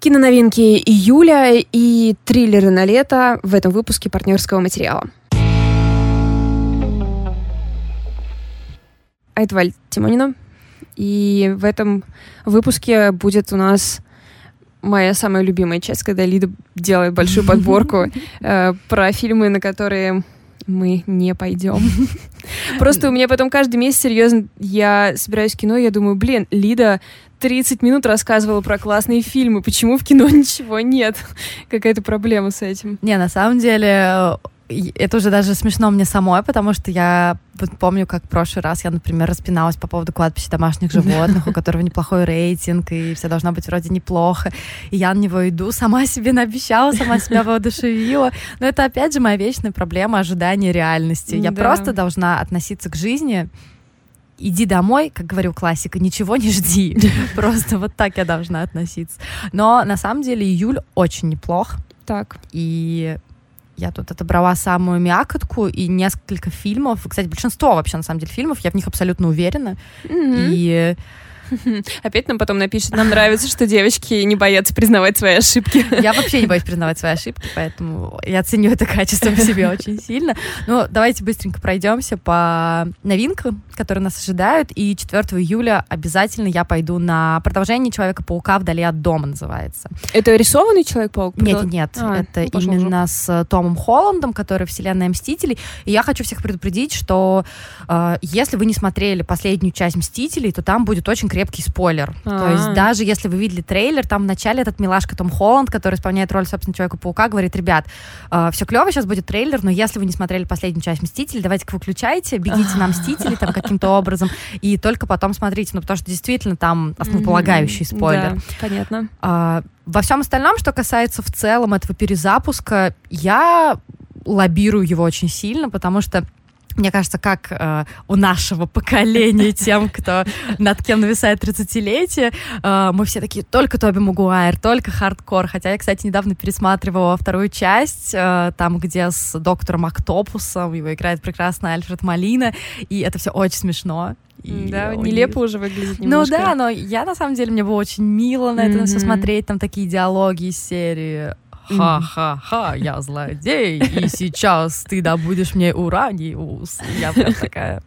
Киноновинки июля и триллеры на лето в этом выпуске партнерского материала. Айтваль Тимонина. И в этом выпуске будет у нас моя самая любимая часть, когда Лида делает большую подборку э, про фильмы, на которые мы не пойдем. Просто у меня потом каждый месяц, серьезно, я собираюсь в кино, и я думаю, блин, Лида 30 минут рассказывала про классные фильмы, почему в кино ничего нет? Какая-то проблема с этим. Не, на самом деле, это уже даже смешно мне самой, потому что я помню, как в прошлый раз я, например, распиналась по поводу кладбища домашних животных, у которого неплохой рейтинг, и все должно быть вроде неплохо. И я на него иду, сама себе наобещала, сама себя воодушевила. Но это, опять же, моя вечная проблема ожидания реальности. Я да. просто должна относиться к жизни иди домой, как говорил классика, ничего не жди. Просто вот так я должна относиться. Но на самом деле июль очень неплох. Так. И я тут отобрала самую мякотку и несколько фильмов. Кстати, большинство вообще, на самом деле, фильмов, я в них абсолютно уверена. Mm-hmm. И Опять нам потом напишет, нам нравится, что девочки не боятся признавать свои ошибки. Я вообще не боюсь признавать свои ошибки, поэтому я ценю это качество в себе очень сильно. Ну, давайте быстренько пройдемся по новинкам, которые нас ожидают. И 4 июля обязательно я пойду на продолжение Человека-паука вдали от дома называется. Это рисованный Человек-паук? Нет, нет, а, это ну, именно с Томом Холландом, который вселенная Мстителей. И я хочу всех предупредить, что э, если вы не смотрели последнюю часть Мстителей, то там будет очень крепкий спойлер. А-а-а. То есть даже если вы видели трейлер, там в начале этот милашка Том Холланд, который исполняет роль, собственно, Человека-паука, говорит, ребят, э, все клево, сейчас будет трейлер, но если вы не смотрели последнюю часть Мстителей, давайте-ка выключайте, бегите на Мстители там каким-то образом, и только потом смотрите, ну потому что действительно там основополагающий спойлер. Да, понятно. А, во всем остальном, что касается в целом этого перезапуска, я лоббирую его очень сильно, потому что мне кажется, как э, у нашего поколения, тем, кто над кем нависает 30-летие, э, мы все такие, только Тоби Магуайр, только хардкор. Хотя я, кстати, недавно пересматривала вторую часть, э, там, где с доктором Октопусом, его играет прекрасный Альфред Малина, и это все очень смешно. И да, нелепо них... уже выглядит немножко. Ну да, но я, на самом деле, мне было очень мило на это mm-hmm. все смотреть, там такие диалоги из серии ха-ха-ха, я злодей, и сейчас ты добудешь мне ураниус. Я прям такая,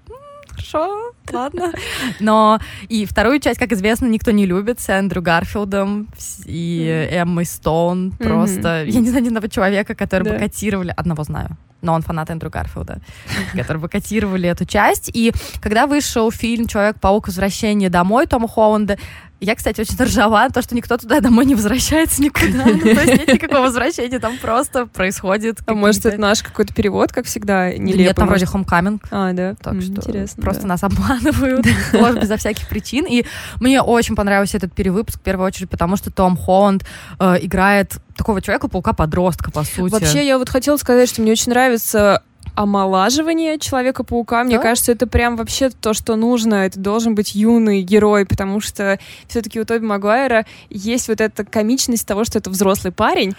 хорошо, ладно. Но и вторую часть, как известно, никто не любит с Эндрю Гарфилдом и Эммой Стоун. Просто, я не знаю ни одного человека, который бы котировали, одного знаю, но он фанат Эндрю Гарфилда, который бы котировали эту часть. И когда вышел фильм «Человек-паук. Возвращение домой» Тома Холланда, я, кстати, очень ржала, то, что никто туда домой не возвращается никуда. Ну, то есть нет никакого возвращения, там просто происходит. А может, это наш какой-то перевод, как всегда, нелепый? Нет, там вроде homecoming. А, да. Так что Интересно, просто нас обманывают, может, безо всяких причин. И мне очень понравился этот перевыпуск, в первую очередь, потому что Том Холланд э, играет такого человека-паука-подростка, по сути. Вообще, я вот хотела сказать, что мне очень нравится омолаживание Человека-паука. Мне да? кажется, это прям вообще то, что нужно. Это должен быть юный герой, потому что все-таки у Тоби Магуайра есть вот эта комичность того, что это взрослый парень,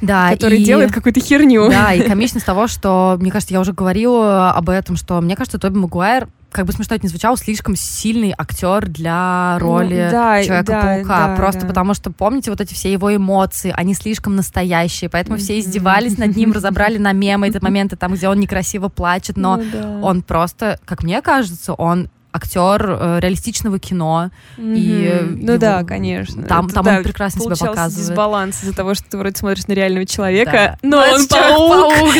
да, который и... делает какую-то херню. Да, и комичность того, что, мне кажется, я уже говорила об этом, что мне кажется, Тоби Магуайр как бы смешно это не звучало, слишком сильный актер для ну роли ну, да, Человека-паука. Да, Просто да. потому что, помните, вот эти все его эмоции, они слишком настоящие, поэтому все издевались над ним, разобрали на мемы эти моменты, там, где он некрасиво плачет, но ну, да. он просто, как мне кажется, он актер э, реалистичного кино. Mm-hmm. И ну его, да, конечно. Там, Это, там да, он прекрасно себя показывает. дисбаланс из-за того, что ты вроде смотришь на реального человека, да. но, но он паук.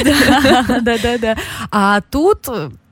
Да-да-да. А тут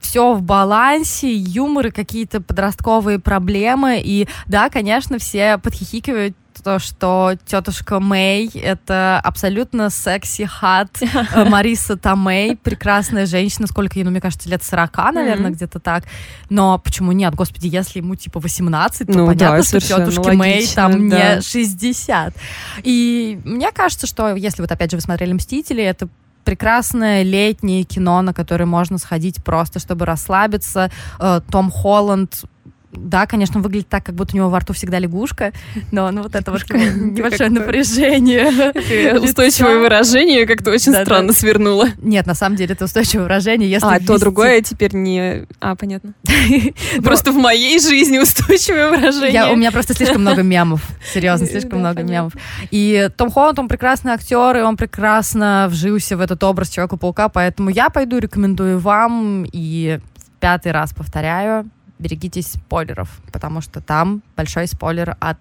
все в балансе, юмор и какие-то подростковые проблемы. И да, конечно, все подхихикивают то, что тетушка Мэй — это абсолютно секси-хат Мариса Томей, прекрасная женщина, сколько ей, ну, мне кажется, лет 40, наверное, mm-hmm. где-то так. Но почему нет? Господи, если ему типа 18, то ну, понятно, да, что тетушке Мэй там да. не 60. И мне кажется, что если вот опять же вы смотрели «Мстители», это прекрасное летнее кино, на которое можно сходить просто, чтобы расслабиться. Э, Том Холланд да, конечно, выглядит так, как будто у него во рту всегда лягушка, но ну, вот это вот небольшое напряжение. Устойчивое выражение как-то очень странно свернуло. Нет, на самом деле это устойчивое выражение. Если а, то другое теперь не... А, понятно. Просто в моей жизни устойчивое выражение. У меня просто слишком много мемов. Серьезно, слишком много мемов. И Том Холланд, он прекрасный актер, и он прекрасно вжился в этот образ Человека-паука, поэтому я пойду, рекомендую вам, и пятый раз повторяю, берегитесь спойлеров, потому что там большой спойлер от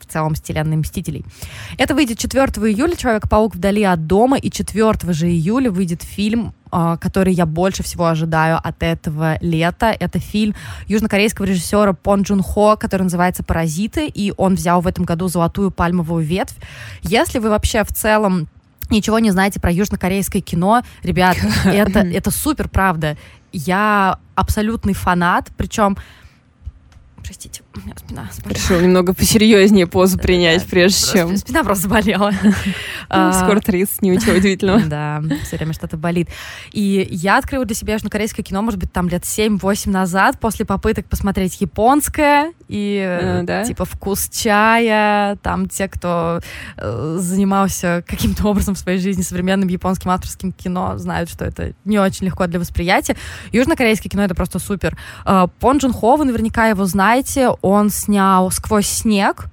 в целом вселенной Мстителей. Это выйдет 4 июля «Человек-паук вдали от дома», и 4 же июля выйдет фильм, а, который я больше всего ожидаю от этого лета. Это фильм южнокорейского режиссера Пон Джун Хо, который называется «Паразиты», и он взял в этом году «Золотую пальмовую ветвь». Если вы вообще в целом ничего не знаете про южнокорейское кино, ребят, это, это супер, правда я абсолютный фанат, причем Простите, у меня спина заболела. Решил немного посерьезнее позу принять, прежде чем... Спина просто заболела. Ну, скоро 30, ничего удивительного. Да, все время что-то болит. И я открыла для себя южнокорейское кино, может быть, там лет 7-8 назад, после попыток посмотреть японское, и э, типа вкус чая, там те, кто э, занимался каким-то образом в своей жизни современным японским авторским кино, знают, что это не очень легко для восприятия. Южнокорейское кино — это просто супер. Э, Пон Джун Хо, вы наверняка его знаете, знаете, он снял «Сквозь снег»,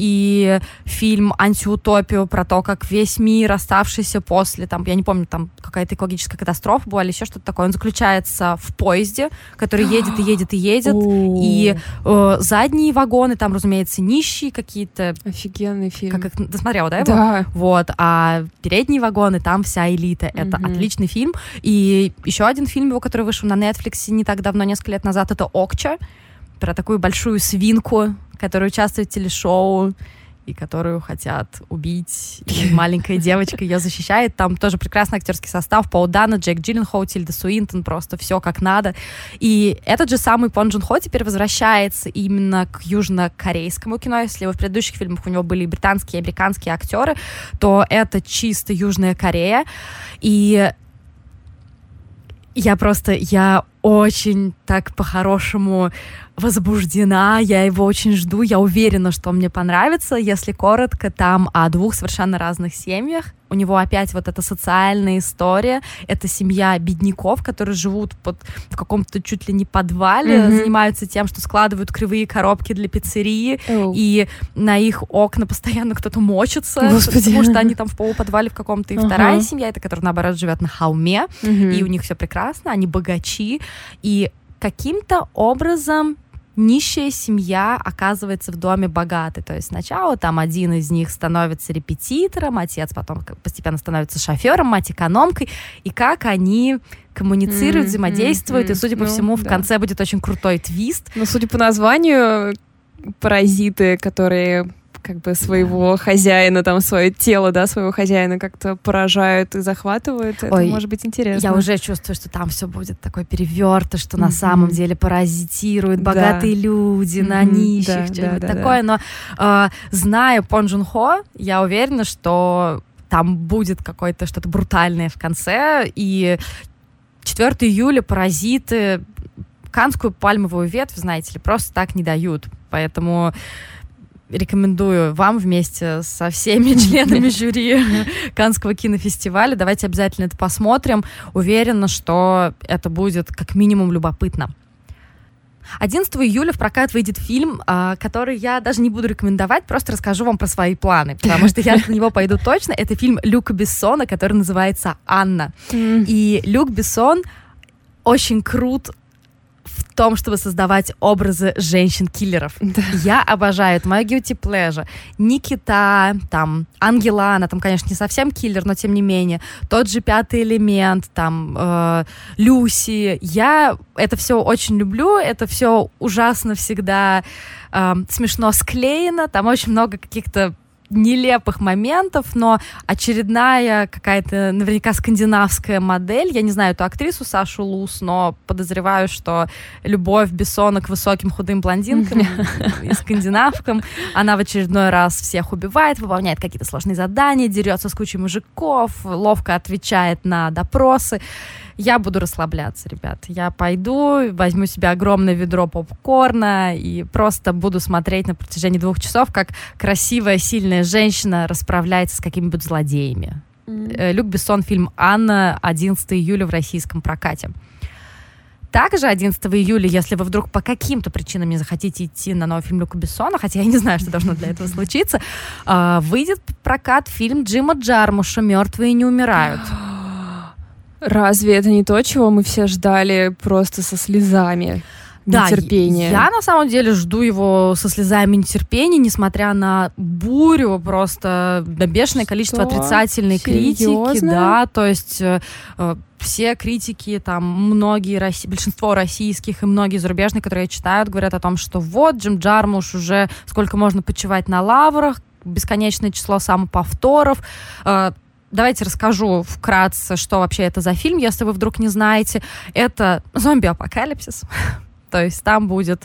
и фильм «Антиутопию» про то, как весь мир, оставшийся после, там, я не помню, там какая-то экологическая катастрофа была или еще что-то такое, он заключается в поезде, который едет и едет и едет, и э, задние вагоны, там, разумеется, нищие какие-то. Офигенный фильм. Как, как, досмотрела, да, его? Да. Вот, а передние вагоны, там вся элита. Это mm-hmm. отличный фильм. И еще один фильм его, который вышел на Netflix не так давно, несколько лет назад, это «Окча», про такую большую свинку, которая участвует в телешоу и которую хотят убить. И маленькая девочка ее защищает. Там тоже прекрасный актерский состав. Пол Дана, Джек Джилленхоу, Тильда Суинтон. Просто все как надо. И этот же самый Пон Джун Хо теперь возвращается именно к южнокорейскому кино. Если в предыдущих фильмах у него были британские и американские актеры, то это чисто Южная Корея. И я просто, я очень так по-хорошему возбуждена, я его очень жду, я уверена, что он мне понравится. Если коротко, там о двух совершенно разных семьях. У него опять вот эта социальная история. Это семья бедняков, которые живут под, в каком-то чуть ли не подвале, mm-hmm. занимаются тем, что складывают кривые коробки для пиццерии, oh. и на их окна постоянно кто-то мочится, Господи. потому что они там в полуподвале в каком-то. И uh-huh. вторая семья, это которая, наоборот, живет на холме, mm-hmm. и у них все прекрасно, они богачи, и каким-то образом нищая семья оказывается в доме богатой. То есть сначала там один из них становится репетитором, отец потом постепенно становится шофером, мать экономкой. И как они коммуницируют, mm-hmm, взаимодействуют. Mm-hmm. И, судя по ну, всему, да. в конце будет очень крутой твист. Ну, судя по названию, паразиты, которые как бы своего хозяина, там, свое тело, да, своего хозяина как-то поражают и захватывают. Это Ой, может быть интересно. Я уже чувствую, что там все будет такое переверто, что mm-hmm. на самом деле паразитируют богатые да. люди mm-hmm. на нищих, да, что-нибудь да, да, такое. Да. Но э, зная Пон Джун Хо, я уверена, что там будет какое-то что-то брутальное в конце, и 4 июля «Паразиты» канскую пальмовую ветвь, знаете ли, просто так не дают. Поэтому рекомендую вам вместе со всеми членами жюри Канского кинофестиваля. Давайте обязательно это посмотрим. Уверена, что это будет как минимум любопытно. 11 июля в прокат выйдет фильм, а, который я даже не буду рекомендовать, просто расскажу вам про свои планы, потому что я на него пойду точно. Это фильм Люка Бессона, который называется «Анна». И Люк Бессон очень крут в том, чтобы создавать образы женщин-киллеров. Да. Я обожаю, это мое guilty pleasure. Никита, там, Ангела, она там, конечно, не совсем киллер, но тем не менее. Тот же пятый элемент, там, э, Люси. Я это все очень люблю, это все ужасно всегда э, смешно склеено, там очень много каких-то нелепых моментов, но очередная какая-то наверняка скандинавская модель. Я не знаю эту актрису Сашу Лус, но подозреваю, что любовь Бессона к высоким худым блондинкам и скандинавкам, она в очередной раз всех убивает, выполняет какие-то сложные задания, дерется с кучей мужиков, ловко отвечает на допросы. Я буду расслабляться, ребят. Я пойду, возьму себе огромное ведро попкорна и просто буду смотреть на протяжении двух часов, как красивая, сильная женщина расправляется с какими-нибудь злодеями. Mm. Люк Бессон, фильм «Анна», 11 июля в российском прокате. Также 11 июля, если вы вдруг по каким-то причинам не захотите идти на новый фильм Люка Бессона, хотя я не знаю, что должно для этого случиться, а, выйдет в прокат фильм Джима Джармуша «Мертвые не умирают». Разве это не то, чего мы все ждали просто со слезами? да, нетерпение. Я на самом деле жду его со слезами нетерпения, несмотря на бурю, просто бешеное количество Что? отрицательной Серьезно? критики. Да, то есть э, э, все критики, там, многие, большинство российских и многие зарубежные, которые читают, говорят о том, что вот, Джим Джармуш уже сколько можно почивать на лаврах, бесконечное число самоповторов. Э, давайте расскажу вкратце, что вообще это за фильм, если вы вдруг не знаете. Это зомби-апокалипсис. То есть там будет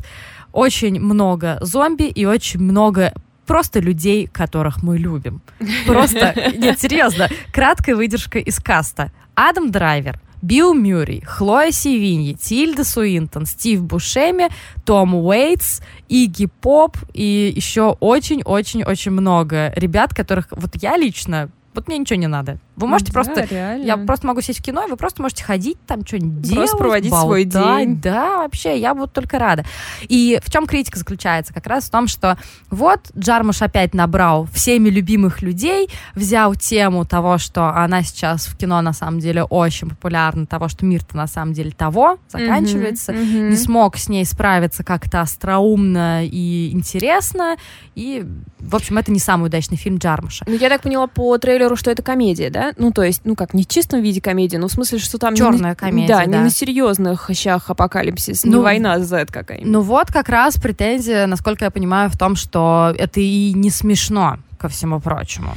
очень много зомби и очень много просто людей, которых мы любим. Просто, нет, серьезно, краткая выдержка из каста. Адам Драйвер, Билл Мюррей, Хлоя Севиньи, Тильда Суинтон, Стив Бушеми, Том Уэйтс, Игги Поп и еще очень-очень-очень много ребят, которых вот я лично вот мне ничего не надо. Вы можете да, просто... Реально. Я просто могу сесть в кино, и вы просто можете ходить, там что-нибудь делать, Просто проводить болтать. свой день. Да, вообще, я буду только рада. И в чем критика заключается? Как раз в том, что вот Джармуш опять набрал всеми любимых людей, взял тему того, что она сейчас в кино на самом деле очень популярна, того, что мир-то на самом деле того заканчивается, mm-hmm, mm-hmm. не смог с ней справиться как-то остроумно и интересно, и, в общем, это не самый удачный фильм Джармуша. Ну, я так поняла по трейлеру, что это комедия, да? Ну, то есть, ну как, не в чистом виде комедия, но в смысле, что там... Черная не, комедия, да, да. не на серьезных щах апокалипсис, ну, не война Z какая-нибудь. Ну вот как раз претензия, насколько я понимаю, в том, что это и не смешно, ко всему прочему.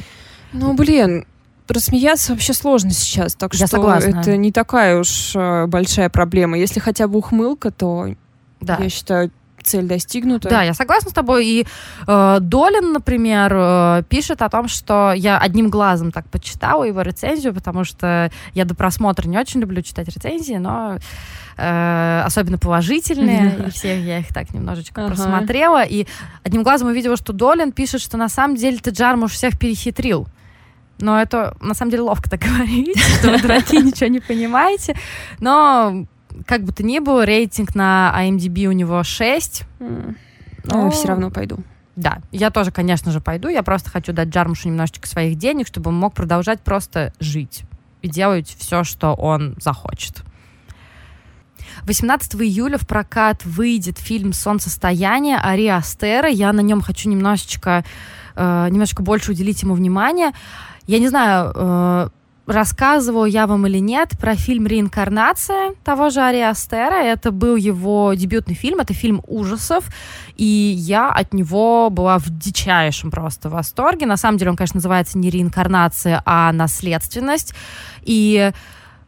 Ну, блин, рассмеяться вообще сложно сейчас, так я что согласна. это не такая уж э, большая проблема. Если хотя бы ухмылка, то да. я считаю, цель достигнута. Да, я согласна с тобой. И э, Долин, например, э, пишет о том, что я одним глазом так почитала его рецензию, потому что я до просмотра не очень люблю читать рецензии, но э, особенно положительные, и все я их так немножечко ага. просмотрела. И одним глазом увидела, что Долин пишет, что на самом деле ты Джармуш всех перехитрил. Но это на самом деле ловко так говорить, что вы дураки ничего не понимаете. Но как бы то ни было, рейтинг на IMDb у него 6. Mm. Но ну, все равно пойду. Да, я тоже, конечно же, пойду. Я просто хочу дать Джармушу немножечко своих денег, чтобы он мог продолжать просто жить и делать все, что он захочет. 18 июля в прокат выйдет фильм «Солнцестояние» Ари Астера. Я на нем хочу немножечко, э, немножечко больше уделить ему внимания. Я не знаю, э, рассказывала я вам или нет про фильм «Реинкарнация» того же Ари Астера. Это был его дебютный фильм, это фильм ужасов, и я от него была в дичайшем просто восторге. На самом деле он, конечно, называется не «Реинкарнация», а «Наследственность». И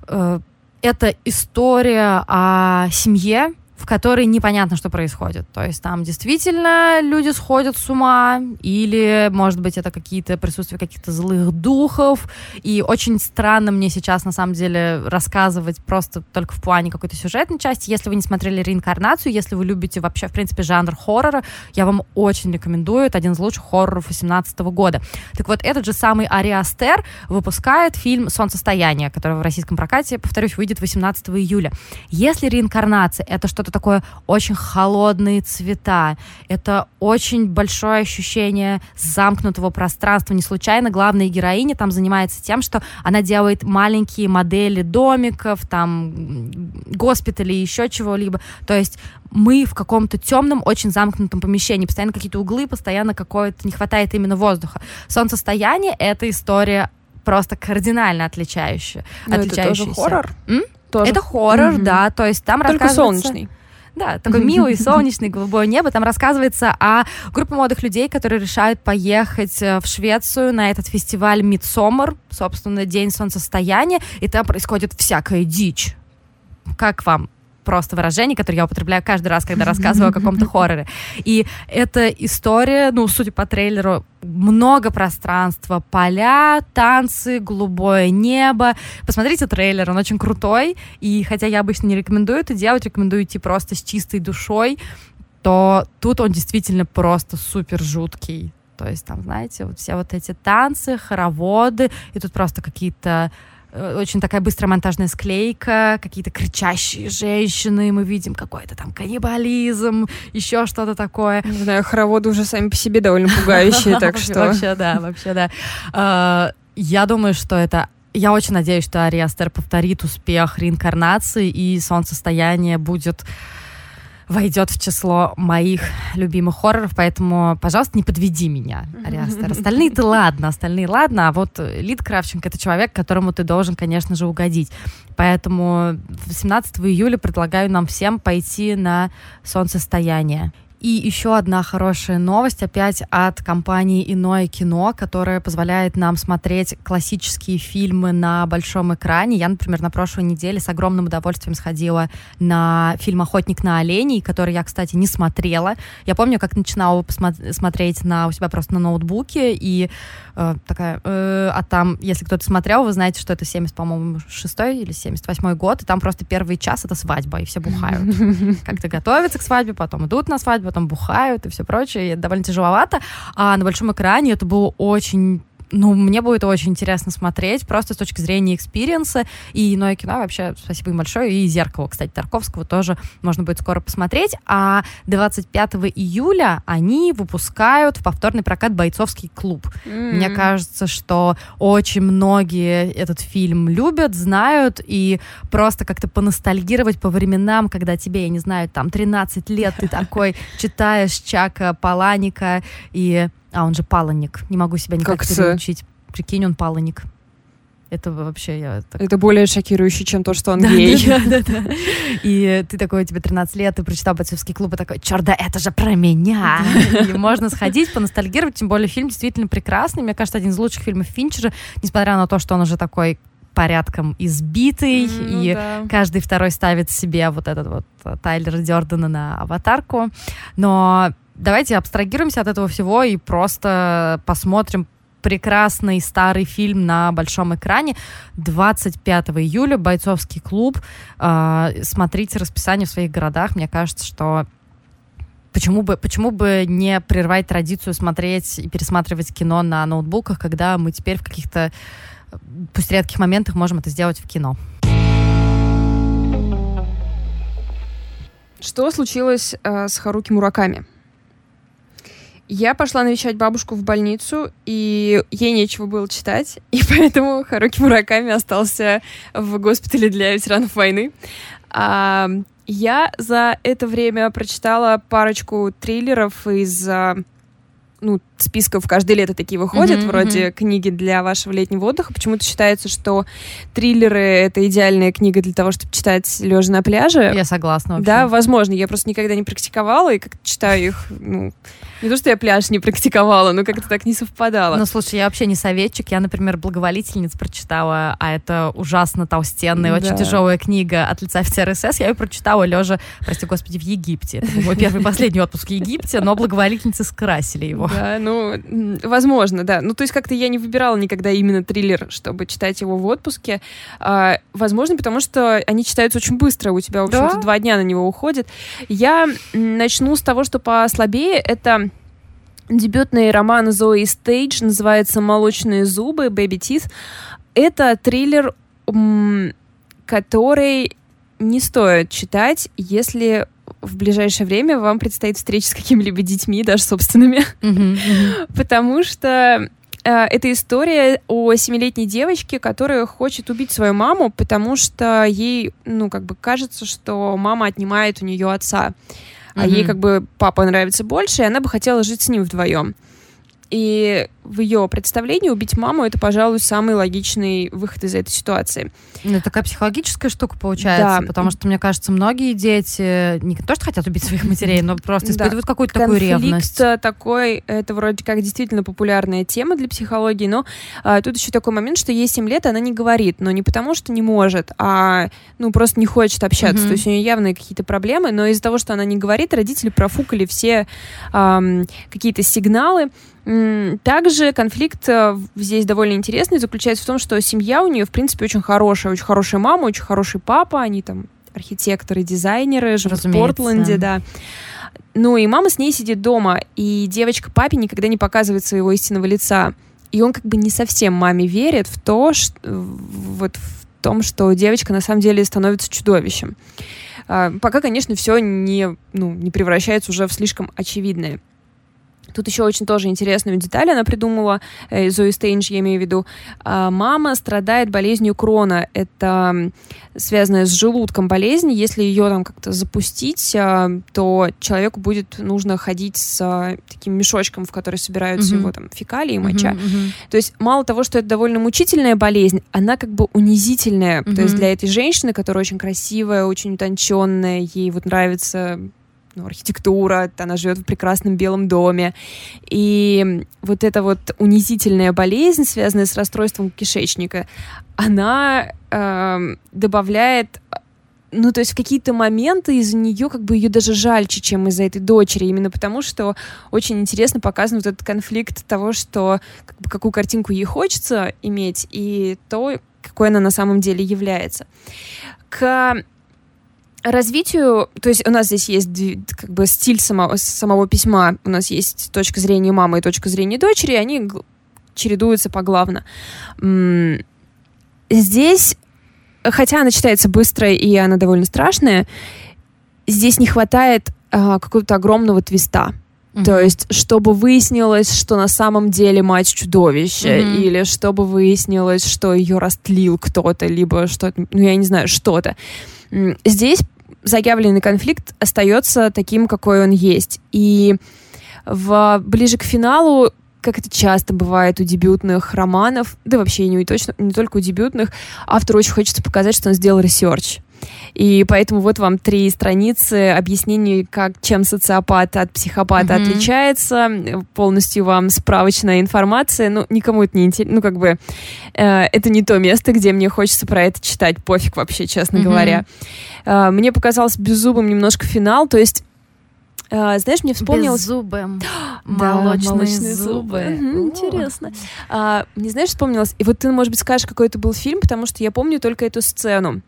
э, это история о семье, в которой непонятно, что происходит. То есть там действительно люди сходят с ума, или, может быть, это какие-то присутствия каких-то злых духов. И очень странно мне сейчас, на самом деле, рассказывать просто только в плане какой-то сюжетной части. Если вы не смотрели реинкарнацию, если вы любите вообще, в принципе, жанр хоррора, я вам очень рекомендую. Это один из лучших хорроров 2018 года. Так вот, этот же самый Ариастер выпускает фильм «Солнцестояние», который в российском прокате, повторюсь, выйдет 18 июля. Если реинкарнация — это что-то это такое очень холодные цвета, это очень большое ощущение замкнутого пространства. Не случайно главная героиня там занимается тем, что она делает маленькие модели домиков, там госпиталей, еще чего-либо. То есть мы в каком-то темном, очень замкнутом помещении, постоянно какие-то углы, постоянно какое-то не хватает именно воздуха. Солнцестояние — это история просто кардинально отличающая. Но отличающаяся. это тоже хоррор? М? Тоже. Это хоррор, mm-hmm. да, то есть там Только солнечный. Да, такой милый, солнечный, голубое небо. Там рассказывается о группе молодых людей, которые решают поехать э, в Швецию на этот фестиваль Мидсомер, собственно, День солнцестояния, и там происходит всякая дичь. Как вам просто выражение, которое я употребляю каждый раз, когда рассказываю о каком-то хорроре. И эта история, ну, судя по трейлеру, много пространства, поля, танцы, голубое небо. Посмотрите трейлер, он очень крутой. И хотя я обычно не рекомендую это делать, рекомендую идти просто с чистой душой, то тут он действительно просто супер жуткий. То есть там, знаете, вот все вот эти танцы, хороводы, и тут просто какие-то очень такая быстрая монтажная склейка, какие-то кричащие женщины, мы видим какой-то там каннибализм, еще что-то такое. Не знаю, хороводы уже сами по себе довольно пугающие, так что... Вообще, да, вообще, да. А, я думаю, что это я очень надеюсь, что Ариастер повторит успех реинкарнации, и солнцестояние будет войдет в число моих любимых хорроров, поэтому, пожалуйста, не подведи меня, Ариастер. Остальные-то ладно, остальные ладно, а вот Лид Кравченко — это человек, которому ты должен, конечно же, угодить. Поэтому 17 июля предлагаю нам всем пойти на солнцестояние. И еще одна хорошая новость опять от компании «Иное кино», которая позволяет нам смотреть классические фильмы на большом экране. Я, например, на прошлой неделе с огромным удовольствием сходила на фильм «Охотник на оленей», который я, кстати, не смотрела. Я помню, как начинала смотреть на, у себя просто на ноутбуке, и э, такая... Э, а там, если кто-то смотрел, вы знаете, что это 70, по-моему, 6 или 78 год, и там просто первый час — это свадьба, и все бухают. Как-то готовятся к свадьбе, потом идут на свадьбу, потом бухают и все прочее, и это довольно тяжеловато. А на большом экране это было очень ну, мне будет очень интересно смотреть, просто с точки зрения experience а. И иное кино вообще, спасибо им большое. И «Зеркало», кстати, Тарковского тоже можно будет скоро посмотреть. А 25 июля они выпускают в повторный прокат «Бойцовский клуб». Mm-hmm. Мне кажется, что очень многие этот фильм любят, знают, и просто как-то поностальгировать по временам, когда тебе, я не знаю, там 13 лет, ты такой читаешь Чака Паланика и а, он же паланник. Не могу себя никак как переучить. Прикинь, он паланник. Это вообще я... Так... Это более шокирующе, чем то, что он гей. Да, да, да. И ты такой, тебе 13 лет, ты прочитал бойцовский клуб, и такой, черт, да это же про меня. И можно сходить, поностальгировать, тем более фильм действительно прекрасный. Мне кажется, один из лучших фильмов Финчера, несмотря на то, что он уже такой порядком избитый, mm, и да. каждый второй ставит себе вот этот вот Тайлера Дёрдена на аватарку. Но давайте абстрагируемся от этого всего и просто посмотрим прекрасный старый фильм на большом экране. 25 июля «Бойцовский клуб». Э, смотрите расписание в своих городах. Мне кажется, что Почему бы, почему бы не прервать традицию смотреть и пересматривать кино на ноутбуках, когда мы теперь в каких-то, пусть редких моментах, можем это сделать в кино? Что случилось э, с Харуки Мураками? Я пошла навещать бабушку в больницу, и ей нечего было читать, и поэтому Харуки Мураками остался в госпитале для ветеранов войны. А, я за это время прочитала парочку триллеров из ну, списков каждое лето такие выходят, mm-hmm, вроде mm-hmm. книги для вашего летнего отдыха. Почему-то считается, что триллеры — это идеальная книга для того, чтобы читать лежа на пляже. Я согласна вообще. Да, возможно. Я просто никогда не практиковала, и как читаю их, ну, не то, что я пляж не практиковала, но как-то так не совпадало. Ну, слушай, я вообще не советчик. Я, например, «Благоволительниц» прочитала, а это ужасно толстенная, да. очень тяжелая книга от лица офицера СС. Я ее прочитала лежа, прости господи, в Египте. Это был мой первый последний отпуск в Египте, но «Благоволительницы» скрасили его. Да, ну, возможно, да. Ну, то есть как-то я не выбирала никогда именно триллер, чтобы читать его в отпуске. А, возможно, потому что они читаются очень быстро. У тебя, в общем-то, да? два дня на него уходит. Я начну с того, что послабее. Это дебютный роман Зои Стейдж, называется «Молочные зубы», «Baby Teeth». Это триллер, который не стоит читать, если в ближайшее время вам предстоит встреча с какими-либо детьми, даже собственными. Потому что э, это история о семилетней девочке, которая хочет убить свою маму, потому что ей, ну, как бы кажется, что мама отнимает у нее отца. А ей как бы папа нравится больше, и она бы хотела жить с ним вдвоем. И в ее представлении убить маму это, пожалуй, самый логичный выход из этой ситуации. Ну, это такая психологическая штука получается, Да. потому что, мне кажется, многие дети не то, что хотят убить своих матерей, но просто испытывают какую-то такую ревность. э, такой, это вроде как действительно популярная тема для психологии, но а, тут еще такой момент, что ей 7 лет, она не говорит, но не потому, что не может, а ну просто не хочет общаться. Мгм. То есть у нее явные какие-то проблемы, но из-за того, что она не говорит, родители профукали все ам, какие-то сигналы. Также конфликт э, здесь довольно интересный, заключается в том, что семья у нее, в принципе, очень хорошая. Очень хорошая мама, очень хороший папа. Они там архитекторы, дизайнеры, живут в. Портленде, да. Ну и мама с ней сидит дома, и девочка папе никогда не показывает своего истинного лица. И он как бы не совсем маме верит в то, что, вот в том, что девочка на самом деле становится чудовищем. А, Пока, конечно, все не, ну, не превращается уже в слишком очевидное. Тут еще очень тоже интересную деталь она придумала, э, Зои Стейндж, я имею в виду. А, Мама страдает болезнью Крона. Это связанная с желудком болезнь. Если ее там как-то запустить, а, то человеку будет нужно ходить с а, таким мешочком, в который собираются Мгм. его там фекалии, моча. Мгм, мгм. То есть мало того, что это довольно мучительная болезнь, она как бы унизительная. То есть для этой женщины, которая очень красивая, очень утонченная, ей вот нравится ну, архитектура, она живет в прекрасном белом доме. И вот эта вот унизительная болезнь, связанная с расстройством кишечника, она эм, добавляет ну, то есть в какие-то моменты из-за нее как бы ее даже жальче, чем из-за этой дочери, именно потому что очень интересно показан вот этот конфликт того, что как бы, какую картинку ей хочется иметь, и то, какой она на самом деле является. К развитию, то есть у нас здесь есть как бы стиль самого, самого письма, у нас есть точка зрения мамы и точка зрения дочери, они чередуются поглавно. Здесь, хотя она читается быстро и она довольно страшная, здесь не хватает а, какого-то огромного твиста. То Мгм. есть, чтобы выяснилось, что на самом деле мать чудовище, Мгм. или чтобы выяснилось, что ее растлил кто-то, либо что-то, ну я не знаю, что-то. Здесь заявленный конфликт остается таким, какой он есть. И в, ближе к финалу, как это часто бывает у дебютных романов, да вообще не, точно, не только у дебютных, автору очень хочется показать, что он сделал research. И поэтому вот вам три страницы объяснений, как, чем социопат от психопата Мгм. отличается. Полностью вам справочная информация. Ну, никому это не интересно. Ну, как бы, э, это не то место, где мне хочется про это читать. Пофиг вообще, честно Мгм. говоря. Э, мне показалось беззубым немножко финал. То есть, э, знаешь, мне вспомнилось... Беззубым. Да, Молочные, молочные зубы. О. интересно. А, мне знаешь, вспомнилось, и вот ты, может быть, скажешь, какой это был фильм, потому что я помню только эту сцену.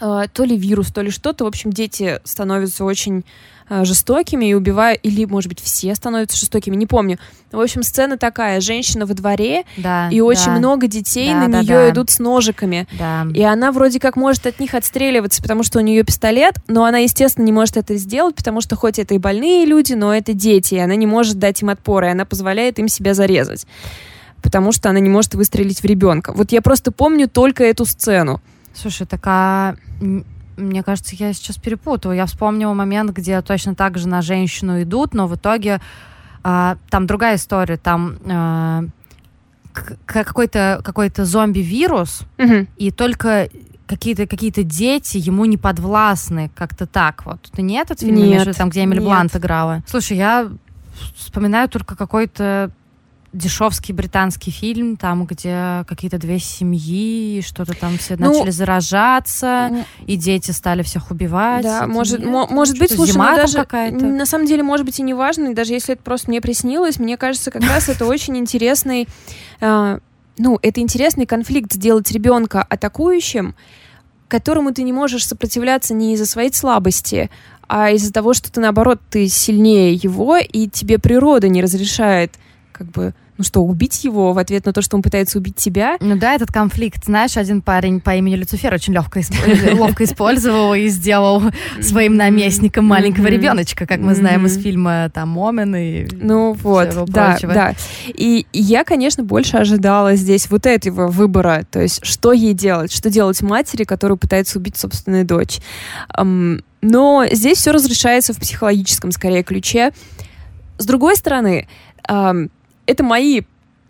А, то ли вирус, то ли что-то. В общем, дети становятся очень а, жестокими и убивают, или, может быть, все становятся жестокими, не помню. В общем, сцена такая, женщина во дворе, Да, и очень да, много детей Да, на да, нее да. идут с ножиками. Да. И она вроде как может от них отстреливаться, потому что у нее пистолет, но она, естественно, не может это сделать, потому что хоть это и больные люди, но это дети, и она не может дать им отпор, и она позволяет им себя зарезать. Потому что она не может выстрелить в ребенка. Вот я просто помню только эту сцену. Слушай, такая... Мне кажется, я сейчас перепутала. Я вспомнила момент, где точно так же на женщину идут, но в итоге а, там другая история. Там к- какой-то какой зомби-вирус, и только какие-то какие-то дети ему не подвластны, как-то так вот. Ты не этот фильм Нет, виду, там, где Эмили нет. Блант играла? Слушай, я вспоминаю только какой-то дешевский британский фильм, там, где какие-то две семьи, что-то там все Ну, начали заражаться, и дети стали всех убивать. Да, может, нет? мо- может быть, слушай, зима ну даже какая-то? на самом деле, может быть, и не важно, и даже если это просто мне приснилось, мне кажется, как раз это очень интересный, э, ну, это интересный конфликт сделать ребенка атакующим, которому ты не можешь сопротивляться не из-за своей слабости, а из-за того, что ты, наоборот, ты сильнее его, и тебе природа не разрешает, как бы, ну что, убить его в ответ на то, что он пытается убить тебя. Ну да, этот конфликт, знаешь, один парень по имени Люцифер очень легко, исп- ловко использовал и сделал своим наместником маленького ребеночка, как мы знаем из фильма там Омен и Ну вот, да, да. И я, конечно, больше ожидала здесь вот этого выбора, то есть что ей делать, что делать матери, которая пытается убить собственную дочь. Но здесь все разрешается в психологическом, скорее, ключе. С другой стороны, это мои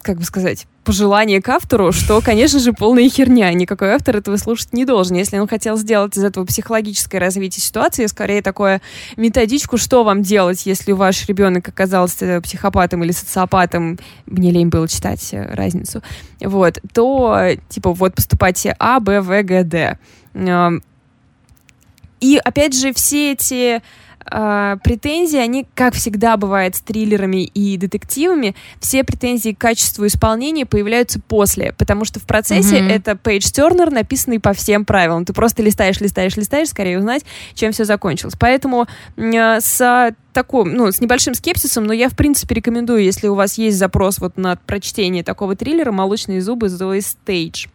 как бы сказать, пожелание к автору, что, конечно же, полная херня. Никакой автор этого слушать не должен. Если он хотел сделать из этого психологическое развитие ситуации, скорее такое методичку, что вам делать, если ваш ребенок оказался психопатом или социопатом, мне лень было читать э, разницу, вот, то, типа, вот поступайте А, Б, В, Г, Д. И, опять же, все эти э, претензии, они, как всегда бывает с триллерами и детективами, все претензии к качеству исполнения появляются после, потому что в процессе mm-hmm. это пейдж тернер, написанный по всем правилам. Ты просто листаешь, листаешь, листаешь, скорее узнать, чем все закончилось. Поэтому э, с таком, ну, с небольшим скепсисом, но я, в принципе, рекомендую, если у вас есть запрос вот на прочтение такого триллера «Молочные зубы» Зои Стейдж.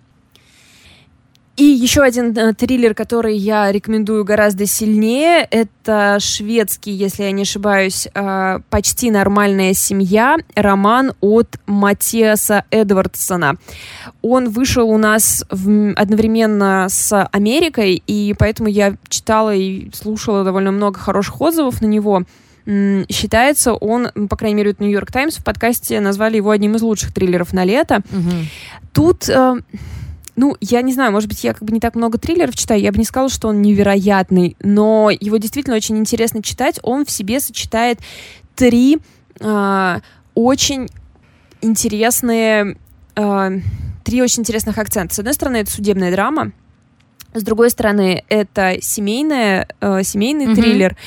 И еще один э, триллер, который я рекомендую гораздо сильнее, это шведский, если я не ошибаюсь, э, «Почти нормальная семья», роман от Матиаса Эдвардсона. Он вышел у нас в, одновременно с Америкой, и поэтому я читала и слушала довольно много хороших отзывов на него считается он, по крайней мере, Нью-Йорк Таймс в подкасте назвали его одним из лучших триллеров на лето. Угу. Тут э, ну, я не знаю, может быть, я как бы не так много триллеров читаю, я бы не сказала, что он невероятный, но его действительно очень интересно читать. Он в себе сочетает три э, очень интересные, э, три очень интересных акцента. С одной стороны, это судебная драма, с другой стороны, это семейная, э, семейный mm-hmm. триллер,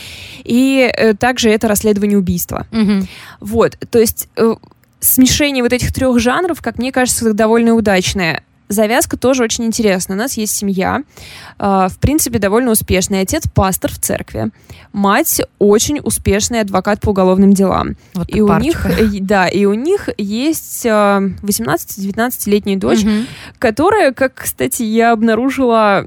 и э, также это расследование убийства. Mm-hmm. Вот, то есть э, смешение вот этих трех жанров, как мне кажется, довольно удачное завязка тоже очень интересная. У нас есть семья, э, в принципе, довольно успешный. Отец пастор в церкви, мать очень успешный адвокат по уголовным делам. Вот и у них, да, и у них есть э, 18-19-летняя дочь, угу. которая, как, кстати, я обнаружила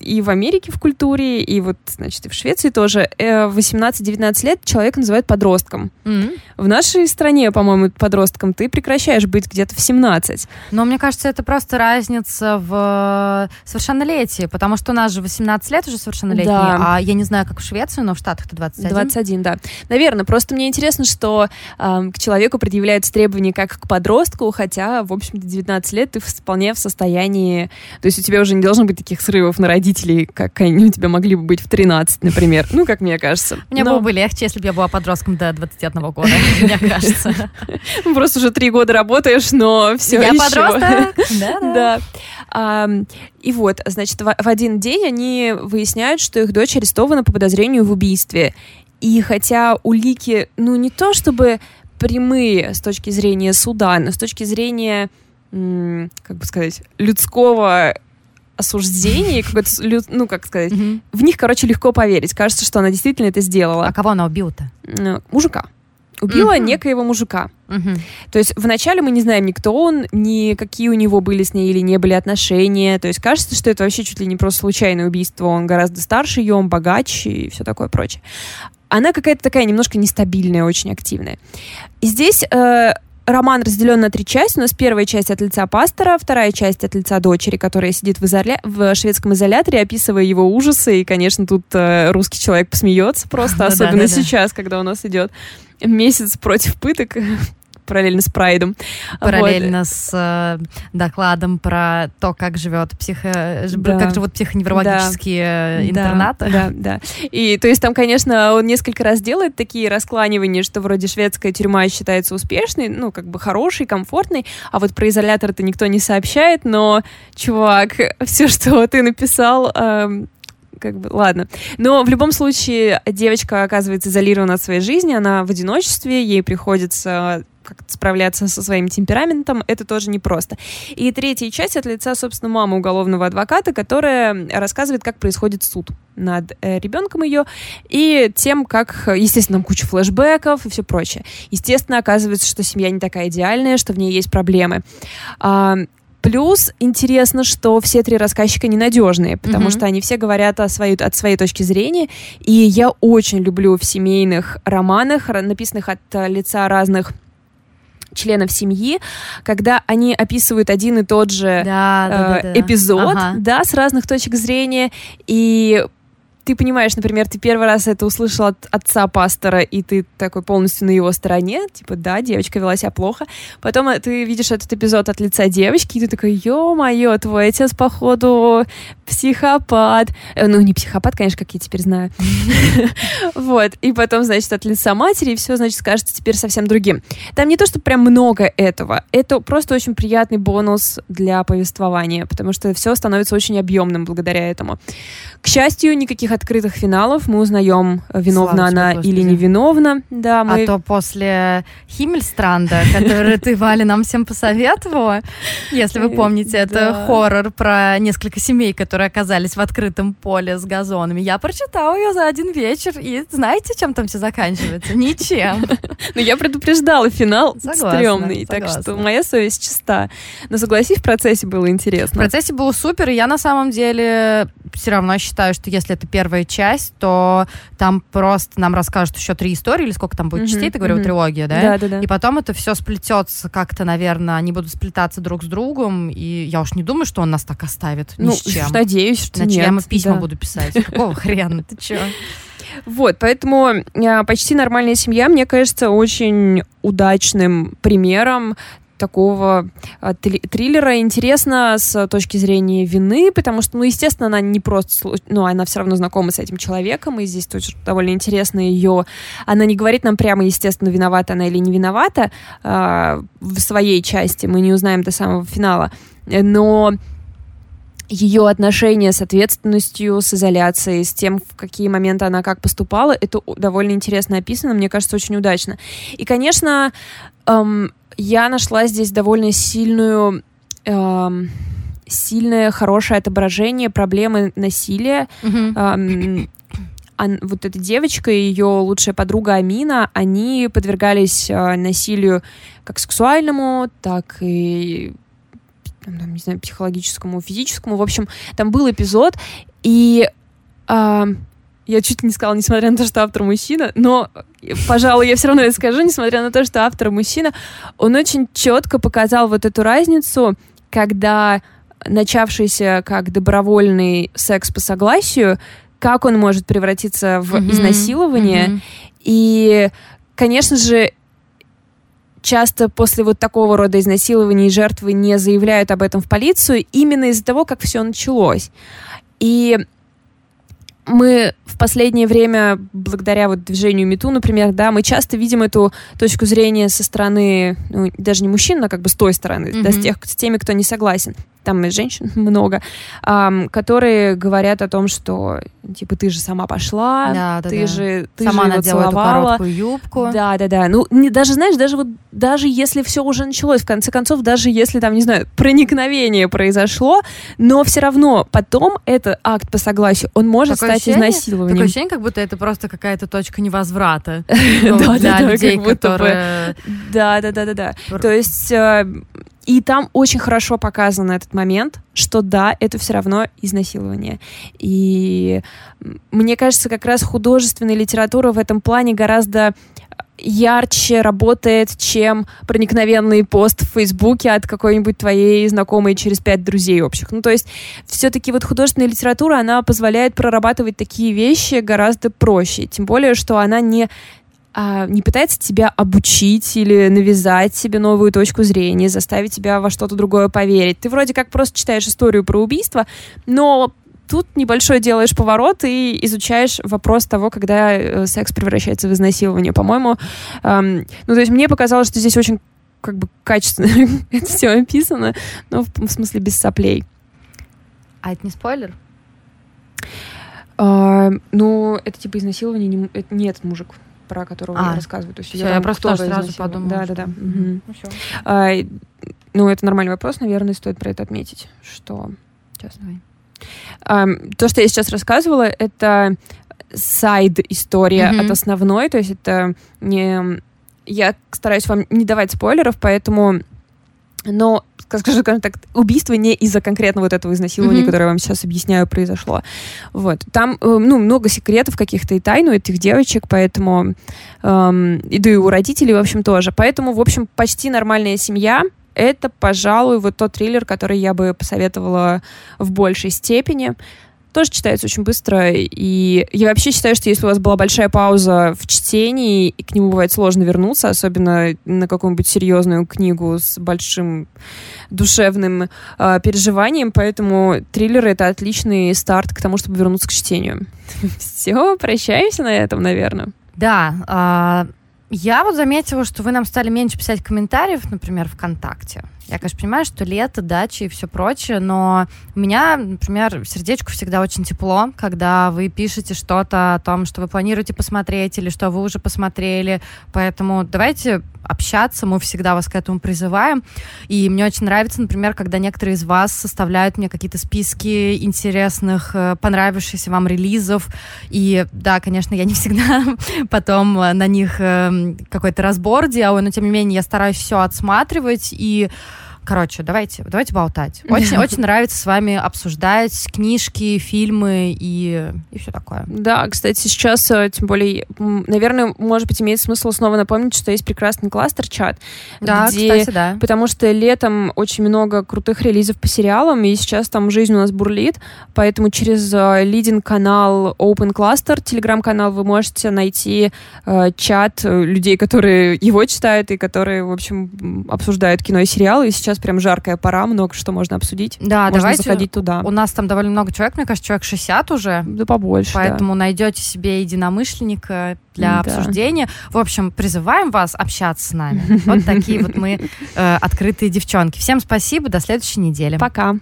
и в Америке в культуре, и вот, значит, и в Швеции тоже, 18-19 э, лет человек называют подростком. Mm-hmm. В нашей стране, по-моему, подростком ты прекращаешь быть где-то в 17. Но мне кажется, это просто разница в совершеннолетии, потому что у нас же 18 лет уже совершеннолетние, да. а я не знаю, как в Швеции, но в Штатах это 21. 21, да. Наверное, просто мне интересно, что э, к человеку предъявляются требования как к подростку, хотя, в общем-то, 19 лет ты вполне в состоянии... То есть у тебя уже не должно быть таких срывов на родителей, как они у тебя могли бы быть в 13, например. Ну, как мне кажется. Мне Но... было бы легче, если бы я была подростком до 21 года, мне кажется. Просто уже три года работаешь, но все Я подросток. Да. И вот, значит, в один день они выясняют, что их дочь арестована по подозрению в убийстве. И хотя улики, ну, не то чтобы прямые с точки зрения суда, но с точки зрения как бы сказать, людского осуждений, какой-то, ну, как сказать, mm-hmm. в них, короче, легко поверить. Кажется, что она действительно это сделала. А кого она убила-то? Мужика. Убила mm-hmm. некоего мужика. Mm-hmm. То есть вначале мы не знаем ни кто он, ни какие у него были с ней или не были отношения. То есть кажется, что это вообще чуть ли не просто случайное убийство. Он гораздо старше ее, он богаче и все такое прочее. Она какая-то такая немножко нестабильная, очень активная. И здесь э, роман разделен на три части. У нас первая часть от лица пастора, вторая часть от лица дочери, которая сидит в, изоля... в шведском изоляторе, описывая его ужасы. И, конечно, тут э, русский человек посмеется просто, особенно сейчас, когда у нас идет месяц против пыток параллельно с Прайдом. Параллельно вот. с э, докладом про то, как живет психо... да. как живут психоневрологические да. интернаты. Да, да, да. И то есть там, конечно, он несколько раз делает такие раскланивания, что вроде шведская тюрьма считается успешной, ну, как бы хорошей, комфортной, а вот про изолятор-то никто не сообщает, но, чувак, все, что ты написал, эм, как бы, ладно. Но в любом случае девочка оказывается изолирована от своей жизни, она в одиночестве, ей приходится как-то справляться со своим темпераментом, это тоже непросто. И третья часть от лица, собственно, мамы уголовного адвоката, которая рассказывает, как происходит суд над э, ребенком ее и тем, как, естественно, там куча флешбеков и все прочее. Естественно, оказывается, что семья не такая идеальная, что в ней есть проблемы. Плюс интересно, что все три рассказчика ненадежные, потому mm-hmm. что они все говорят о своей, от своей точки зрения. И я очень люблю в семейных романах, написанных от э, лица разных членов семьи, когда они описывают один и тот же да, э, да, да, эпизод, ага. да, с разных точек зрения, и ты понимаешь, например, ты первый раз это услышал от отца пастора, и ты такой полностью на его стороне, типа, да, девочка вела себя плохо. Потом э, ты видишь этот эпизод от лица девочки, и ты такой, ё-моё, твой отец, походу, психопат. Э, ну, не психопат, конечно, как я теперь знаю. Вот. И потом, значит, от лица матери, и все, значит, скажется теперь совсем другим. Там не то, что прям много этого. Это просто очень приятный бонус для повествования, потому что все становится очень объемным благодаря этому. К счастью, никаких открытых финалов. Мы узнаем, виновна Слава она или невиновна. Да, мы... А то после Химмельстранда, который ты, Валя, нам всем посоветовала, если вы помните, это хоррор про несколько семей, которые оказались в открытом поле с газонами. Я прочитала ее за один вечер, и знаете, чем там все заканчивается? Ничем. Но я предупреждала, финал стрёмный, так что моя совесть чиста. Но согласись, в процессе было интересно. В процессе было супер, и я на самом деле все равно считаю, что если это первая часть, то там просто нам расскажут еще три истории, или сколько там будет частей, ты говорила, трилогия, да? Да, да, да. И потом это все сплетется как-то, наверное, они будут сплетаться друг с другом, и я уж не думаю, что он нас так оставит ни ну, с чем. надеюсь, что Иначе нет. я ему письма да. буду писать. Какого хрена? Ты че? Вот, поэтому а, почти нормальная семья, мне кажется, очень удачным примером такого а, триллера. Интересно с точки зрения вины, потому что, ну, естественно, она не просто, ну, она все равно знакома с этим человеком, и здесь тоже довольно интересно ее... Она не говорит нам прямо, естественно, виновата она или не виновата э, в своей части, мы не узнаем до самого финала, но ее отношения с ответственностью, с изоляцией, с тем, в какие моменты она как поступала, это довольно интересно описано, мне кажется, очень удачно. И, конечно, эм, я нашла здесь довольно сильную... Эм, сильное, хорошее отображение проблемы насилия. Mm-hmm. Эм, вот эта девочка и ее лучшая подруга Амина, они подвергались э, насилию как сексуальному, так и там, не знаю, психологическому, физическому. В общем, там был эпизод, и э, я чуть не сказала, несмотря на то, что автор мужчина, но, пожалуй, я все равно это скажу, несмотря на то, что автор мужчина, он очень четко показал вот эту разницу, когда начавшийся как добровольный секс по согласию, как он может превратиться в mm-hmm. изнасилование. Mm-hmm. И, конечно же, часто после вот такого рода изнасилований жертвы не заявляют об этом в полицию именно из-за того, как все началось. И мы в последнее время, благодаря вот движению Мету, например, да, мы часто видим эту точку зрения со стороны, ну, даже не мужчин, а как бы с той стороны, mm-hmm. да, с, тех, с теми, кто не согласен там и женщин много, эм, которые говорят о том, что типа ты же сама пошла, да, да, ты да. же ты сама же надела эту короткую юбку. Да, да, да. Ну не, даже знаешь, даже вот даже если все уже началось, в конце концов, даже если там не знаю проникновение произошло, но все равно потом это акт по согласию, он может такое стать ощущение, изнасилованием. Такое ощущение, как будто это просто какая-то точка невозврата для людей, которые. Да, да, да, да, да. То есть э, и там очень хорошо показан этот момент, что да, это все равно изнасилование. И мне кажется, как раз художественная литература в этом плане гораздо ярче работает, чем проникновенный пост в Фейсбуке от какой-нибудь твоей знакомой через пять друзей общих. Ну, то есть все-таки вот художественная литература, она позволяет прорабатывать такие вещи гораздо проще. Тем более, что она не а, не пытается тебя обучить или навязать себе новую точку зрения, заставить тебя во что-то другое поверить. Ты вроде как просто читаешь историю про убийство, но тут небольшой делаешь поворот и изучаешь вопрос того, когда э, секс превращается в изнасилование. По-моему, эм, ну то есть мне показалось, что здесь очень как бы качественно это все описано, но в, в смысле без соплей. А это не спойлер? А, ну, это типа изнасилование, не, это не этот мужик про которого а, я рассказываю. То есть все, я, просто сразу подумала. Да, да, да. Угу. Ну, а, ну, это нормальный вопрос, наверное, стоит про это отметить, что... Сейчас, давай. А, то, что я сейчас рассказывала, это сайд-история mm-hmm. от основной, то есть это не... Я стараюсь вам не давать спойлеров, поэтому... Но скажем так, убийство не из-за конкретно вот этого изнасилования, mm-hmm. которое я вам сейчас объясняю, произошло. Вот. Там, э, ну, много секретов каких-то и тайн у этих девочек, поэтому... Эм, и да и у родителей, в общем, тоже. Поэтому, в общем, почти нормальная семья — это, пожалуй, вот тот триллер, который я бы посоветовала в большей степени. Тоже читается очень быстро. И я вообще считаю, что если у вас была большая пауза в чтении, и к нему бывает сложно вернуться, особенно на какую-нибудь серьезную книгу с большим душевным э, переживанием, поэтому триллеры — это отличный старт к тому, чтобы вернуться к чтению. Все, прощаемся на этом, наверное. Да, э, я вот заметила, что вы нам стали меньше писать комментариев, например, ВКонтакте. Я, конечно, понимаю, что лето, дачи и все прочее, но у меня, например, сердечку всегда очень тепло, когда вы пишете что-то о том, что вы планируете посмотреть или что вы уже посмотрели. Поэтому давайте общаться, мы всегда вас к этому призываем. И мне очень нравится, например, когда некоторые из вас составляют мне какие-то списки интересных, э, понравившихся вам релизов. И да, конечно, я не всегда потом на них эм, какой-то разбор делаю, но тем не менее я стараюсь все отсматривать и Короче, давайте, давайте болтать. Очень, очень нравится с вами обсуждать книжки, фильмы и, и все такое. Да, кстати, сейчас, э, тем более, наверное, может быть, имеет смысл снова напомнить, что есть прекрасный кластер-чат. Да, где, кстати, да. Потому что летом очень много крутых релизов по сериалам, и сейчас там жизнь у нас бурлит, поэтому через э, лидинг-канал Open Cluster, телеграм-канал, вы можете найти э, чат э, людей, которые его читают и которые, в общем, обсуждают кино и сериалы, и сейчас сейчас прям жаркая пора, много что можно обсудить. Да, можно давайте. заходить туда. У нас там довольно много человек, мне кажется, человек 60 уже. Да побольше. Поэтому да. найдете себе единомышленника для да. обсуждения. В общем, призываем вас общаться с нами. Вот такие вот мы э, открытые девчонки. Всем спасибо, до следующей недели. Пока.